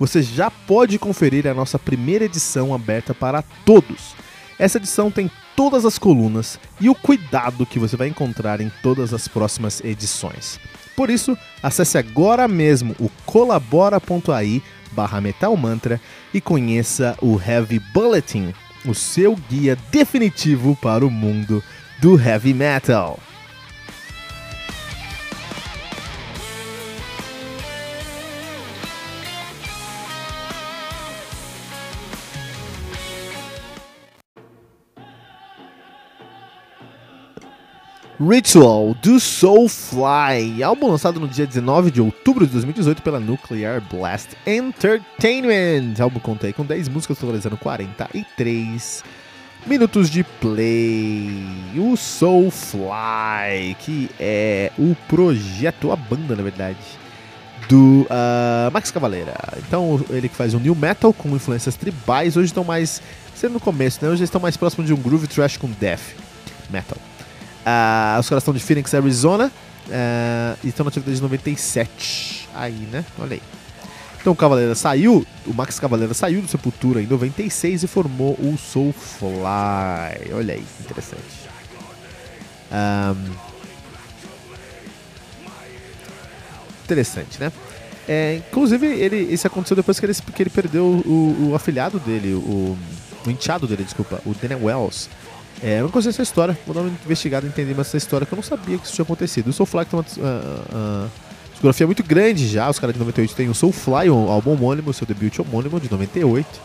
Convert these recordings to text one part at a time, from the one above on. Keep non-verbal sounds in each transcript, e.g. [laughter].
você já pode conferir a nossa primeira edição aberta para todos. Essa edição tem todas as colunas e o cuidado que você vai encontrar em todas as próximas edições. Por isso, acesse agora mesmo o colabora.ai barra metalmantra e conheça o Heavy Bulletin, o seu guia definitivo para o mundo do heavy metal. Ritual do Soulfly, álbum lançado no dia 19 de outubro de 2018 pela Nuclear Blast Entertainment. O álbum conta aí com 10 músicas, totalizando 43 minutos de play. O Soulfly, que é o projeto, a banda na verdade, do uh, Max Cavaleira. Então, ele que faz um new metal com influências tribais, hoje estão mais, sendo no começo, né? Hoje estão mais próximos de um groove trash com death metal. Os caras estão de Phoenix, Arizona. Uh, e estão na atividade de 97. Aí, né? Olha aí. Então o Cavaleira saiu, o Max Cavaleira saiu do Sepultura em 96 e formou o Soulfly. Olha aí, interessante. Um, interessante, né? É, inclusive, ele, isso aconteceu depois que ele, que ele perdeu o, o afilhado dele, o, o enteado dele, desculpa, o Daniel Wells. É, eu não conhecia essa história, vou dar uma investigada entender mais essa história, que eu não sabia que isso tinha acontecido. O Soulfly tem uma uh, uh, discografia muito grande já, os caras de 98 têm o Soulfly, um álbum homônimo, seu debut homônimo de 98. Uh,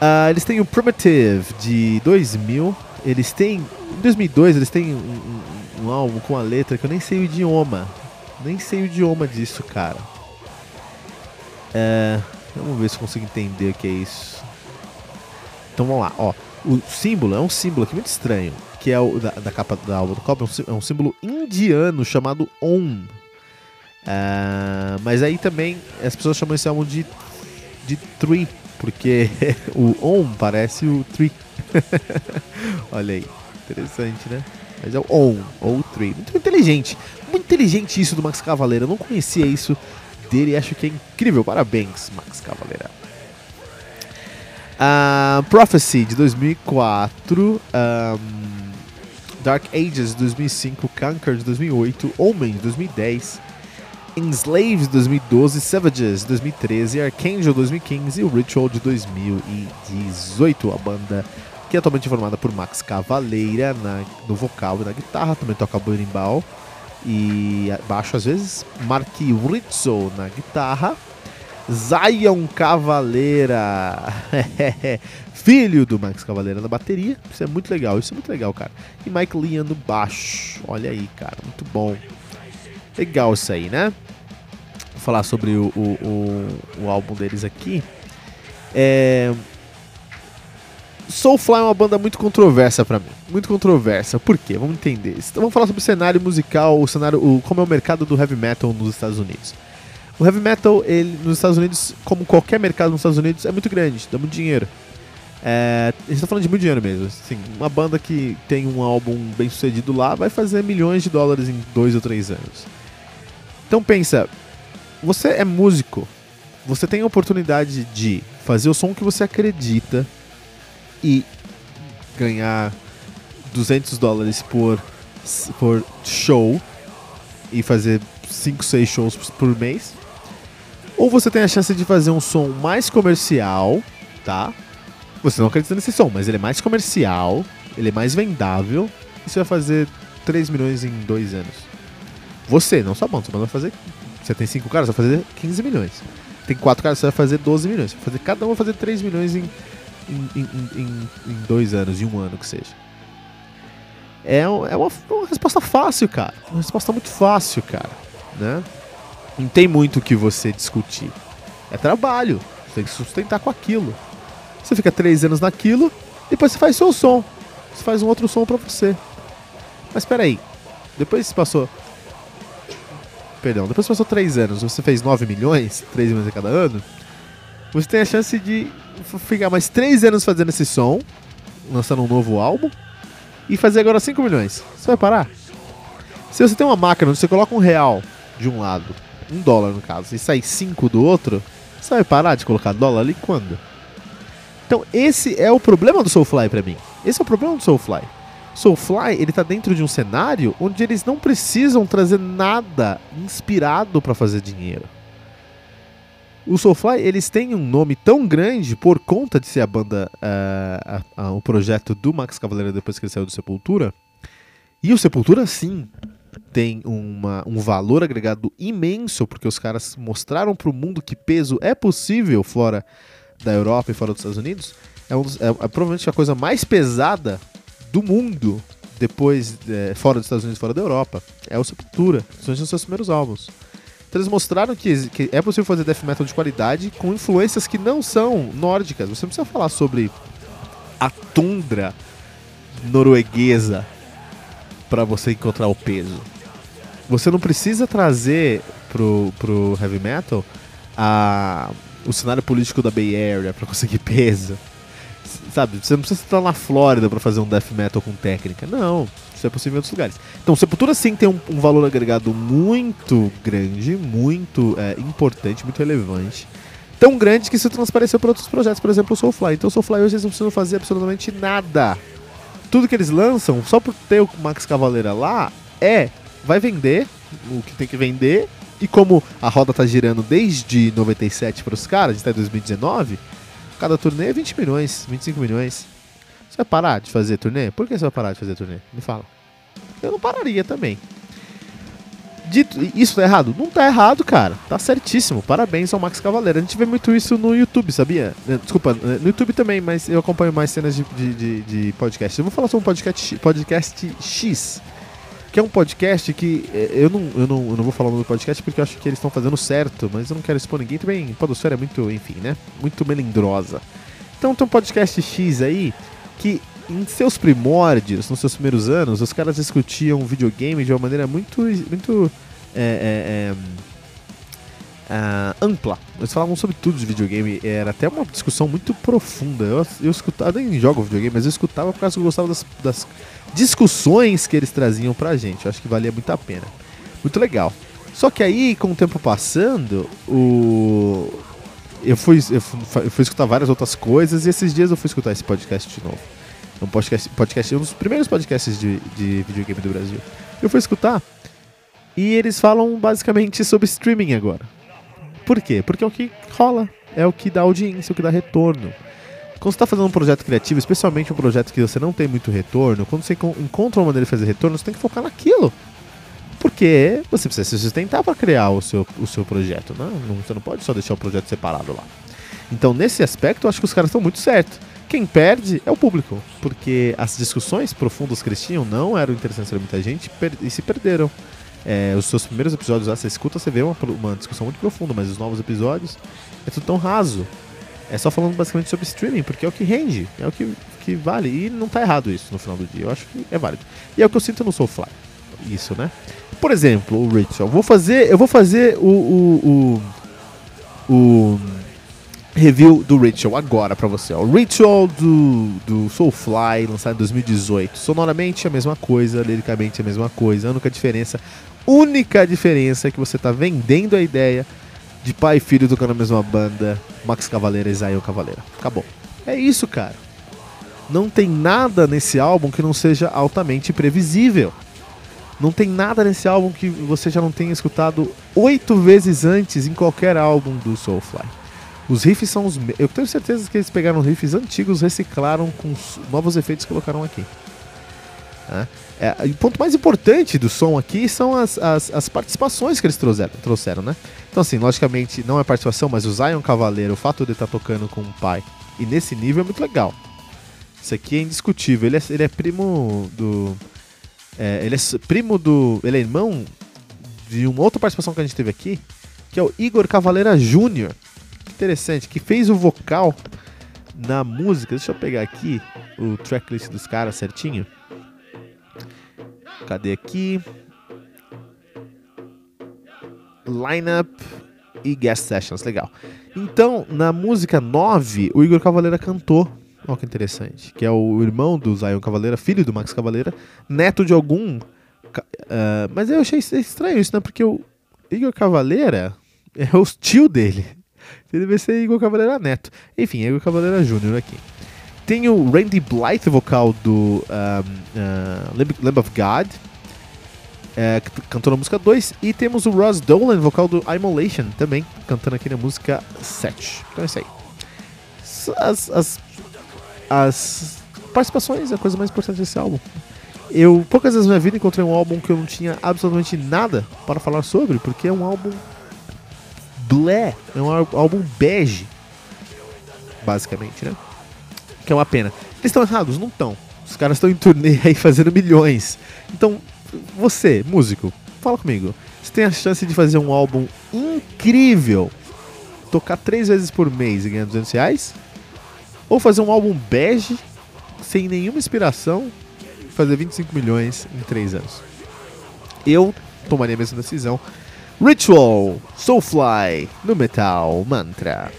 ah, eles têm o Primitive de 2000, eles têm, em 2002 eles têm um, um, um álbum com a letra que eu nem sei o idioma, nem sei o idioma disso, cara. É, vamos ver se eu consigo entender o que é isso. Então vamos lá, ó. O símbolo é um símbolo aqui muito estranho, que é o da, da capa da álbum do copo, é um símbolo indiano chamado Om. Uh, mas aí também as pessoas chamam esse álbum de, de Tree, porque [laughs] o Om parece o Tree. [laughs] Olha aí, interessante, né? Mas é o On, ou Tree. Muito inteligente, muito inteligente isso do Max Cavaleira. Eu não conhecia isso dele e acho que é incrível. Parabéns, Max Cavaleira. Uh, Prophecy de 2004, um, Dark Ages de 2005, Conquer de 2008, Omen de 2010, Enslaved de 2012, Savages de 2013, Archangel de 2015 e Ritual de 2018. A banda que é atualmente formada por Max Cavaleira na, no vocal e na guitarra, também toca berimbau e baixo às vezes, Mark Rizzo na guitarra, Zion Cavaleira, [laughs] filho do Max Cavaleira na bateria. Isso é muito legal, isso é muito legal, cara. E Mike Lian no baixo. Olha aí, cara, muito bom. Legal isso aí, né? Vou falar sobre o, o, o, o álbum deles aqui. É... Soulfly é uma banda muito controversa para mim. Muito controversa. Por quê? Vamos entender. Então, vamos falar sobre o cenário musical, o cenário, o, como é o mercado do heavy metal nos Estados Unidos. O heavy metal, ele, nos Estados Unidos, como qualquer mercado nos Estados Unidos, é muito grande, dá muito dinheiro. É, a gente tá falando de muito dinheiro mesmo. Assim, uma banda que tem um álbum bem sucedido lá vai fazer milhões de dólares em dois ou três anos. Então pensa, você é músico, você tem a oportunidade de fazer o som que você acredita e ganhar 200 dólares por, por show e fazer 5, 6 shows por mês. Ou você tem a chance de fazer um som mais comercial, tá? Você não acredita nesse som, mas ele é mais comercial, ele é mais vendável, e você vai fazer 3 milhões em 2 anos. Você, não só banda, sua banda vai fazer. Você tem 5 caras, você vai fazer 15 milhões. Tem 4 caras, você vai fazer 12 milhões. Vai fazer, cada um vai fazer 3 milhões em, em, em, em, em dois anos, em um ano que seja. É, é uma, uma resposta fácil, cara. Uma resposta muito fácil, cara. Né? Não tem muito o que você discutir. É trabalho. Você tem que sustentar com aquilo. Você fica três anos naquilo, depois você faz seu som. Você faz um outro som para você. Mas espera aí. Depois você passou. Perdão, depois passou três anos, você fez 9 milhões, 3 milhões a cada ano. Você tem a chance de ficar mais 3 anos fazendo esse som, lançando um novo álbum, e fazer agora 5 milhões. Você vai parar? Se você tem uma máquina você coloca um real de um lado um dólar no caso, e sair cinco do outro, você vai parar de colocar dólar ali quando? Então esse é o problema do Soulfly para mim. Esse é o problema do Soulfly. Soulfly, ele tá dentro de um cenário onde eles não precisam trazer nada inspirado para fazer dinheiro. O Soulfly, eles têm um nome tão grande por conta de ser a banda, uh, o projeto do Max Cavaleira depois que ele saiu do Sepultura. E o Sepultura, sim, tem uma, um valor agregado imenso, porque os caras mostraram para o mundo que peso é possível fora da Europa e fora dos Estados Unidos. É, um dos, é, é provavelmente a coisa mais pesada do mundo depois, é, fora dos Estados Unidos, fora da Europa, é o Sepultura. São os seus primeiros álbuns. Então eles mostraram que, que, é possível fazer death metal de qualidade com influências que não são nórdicas. Você não precisa falar sobre a tundra norueguesa para você encontrar o peso. Você não precisa trazer pro, pro heavy metal a, o cenário político da Bay Area para conseguir [laughs] peso. Sabe, você não precisa estar na Flórida para fazer um death metal com técnica. Não, isso é possível em outros lugares. Então, Sepultura sim tem um, um valor agregado muito grande, muito é, importante, muito relevante. Tão grande que se transpareceu para outros projetos, por exemplo, o Soulfly. Então, o Soulfly hoje eles não precisam fazer absolutamente nada. Tudo que eles lançam, só por ter o Max Cavaleira lá, é, vai vender o que tem que vender. E como a roda tá girando desde 97 para os caras, até 2019, Cada turnê é 20 milhões, 25 milhões. Você vai parar de fazer turnê? Por que você vai parar de fazer turnê? Me fala. Eu não pararia também. Dito, isso tá errado? Não tá errado, cara. Tá certíssimo. Parabéns ao Max Cavaleiro. A gente vê muito isso no YouTube, sabia? Eh, desculpa, eh, no YouTube também, mas eu acompanho mais cenas de, de, de, de podcast. Eu vou falar sobre um podcast, podcast X que é um podcast que é, eu não, eu não, eu não vou falar no podcast porque eu acho que eles estão fazendo certo, mas eu não quero expor ninguém também. Podosfera é muito, enfim, né? Muito melindrosa. Então tem um podcast X aí que em seus primórdios, nos seus primeiros anos, os caras discutiam videogame de uma maneira muito, muito é, é, é, uh, ampla. Eles falavam sobre tudo de videogame. Era até uma discussão muito profunda. Eu, eu escutava, nem jogo videogame, mas eu escutava por causa que eu gostava das, das discussões que eles traziam pra gente. Eu acho que valia muito a pena. Muito legal. Só que aí, com o tempo passando, o... eu, fui, eu, fui, eu fui escutar várias outras coisas e esses dias eu fui escutar esse podcast de novo. Um podcast, podcast um dos primeiros podcasts de, de videogame do Brasil. Eu fui escutar e eles falam basicamente sobre streaming agora. Por quê? Porque é o que rola, é o que dá audiência, é o que dá retorno. Quando você está fazendo um projeto criativo, especialmente um projeto que você não tem muito retorno, quando você encontra uma maneira de fazer retorno, você tem que focar naquilo. Porque você precisa se sustentar para criar o seu, o seu projeto. Né? Você não pode só deixar o projeto separado lá. Então, nesse aspecto, eu acho que os caras estão muito certos. Quem perde é o público, porque as discussões profundas que eles tinham não eram interessantes para muita gente e se perderam. É, os seus primeiros episódios lá, você escuta, você vê uma, uma discussão muito profunda, mas os novos episódios é tudo tão raso. É só falando basicamente sobre streaming, porque é o que rende, é o que, que vale. E não tá errado isso no final do dia. Eu acho que é válido. E é o que eu sinto no Soulfly. Isso, né? Por exemplo, o Ritual. Vou fazer, eu vou fazer o, o, o, o review do Ritual agora pra você. O Ritual do, do Soulfly, lançado em 2018. Sonoramente a mesma coisa, liricamente a mesma coisa. A única diferença, única diferença é que você tá vendendo a ideia de pai e filho tocando na mesma banda, Max Cavaleira e Zion Cavaleira. Acabou. É isso, cara. Não tem nada nesse álbum que não seja altamente previsível. Não tem nada nesse álbum que você já não tenha escutado oito vezes antes em qualquer álbum do Soulfly. Os riffs são os. Eu tenho certeza que eles pegaram riffs antigos, reciclaram com novos efeitos e colocaram aqui. Né? É, o ponto mais importante do som aqui são as, as, as, participações que eles trouxeram, trouxeram, né? Então, assim, logicamente não é participação, mas o Zion Cavaleiro, o fato de estar tá tocando com o pai e nesse nível é muito legal. Isso aqui é indiscutível. Ele é, ele é primo do. É, ele é primo do. Ele é irmão de uma outra participação que a gente teve aqui, que é o Igor Cavaleira Júnior. Interessante, que fez o vocal na música. Deixa eu pegar aqui o tracklist dos caras certinho. Cadê aqui? Lineup e guest sessions, legal. Então, na música 9, o Igor Cavaleira cantou. Olha que interessante. Que é o irmão do Zion Cavaleira, filho do Max Cavaleira, neto de algum. Uh, mas eu achei estranho isso, né? Porque o Igor Cavaleira é o tio dele. Ele deve ser Igor Cavaleira Neto. Enfim, é Igor Cavaleira Júnior aqui. Tem o Randy Blythe, vocal do um, uh, Lamb of God, é, cantou na música 2. E temos o Ross Dolan, vocal do Immolation, também cantando aqui na música 7. Então é isso aí. As, as, as participações é a coisa mais importante desse álbum. Eu poucas vezes na minha vida encontrei um álbum que eu não tinha absolutamente nada para falar sobre, porque é um álbum blé, é um álbum bege, basicamente, né? Que é uma pena. Eles estão errados? Não estão. Os caras estão em turnê [laughs] aí fazendo milhões. Então, você, músico, fala comigo. Você tem a chance de fazer um álbum incrível, tocar três vezes por mês e ganhar 200 reais? Ou fazer um álbum bege, sem nenhuma inspiração, e fazer 25 milhões em três anos? Eu tomaria a mesma decisão. Ritual, Soulfly, no Metal Mantra.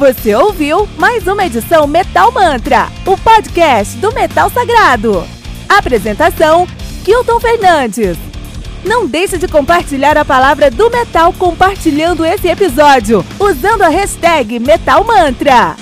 Você ouviu mais uma edição Metal Mantra, o podcast do Metal Sagrado. Apresentação: Kilton Fernandes. Não deixe de compartilhar a palavra do metal compartilhando esse episódio, usando a hashtag Metal Mantra.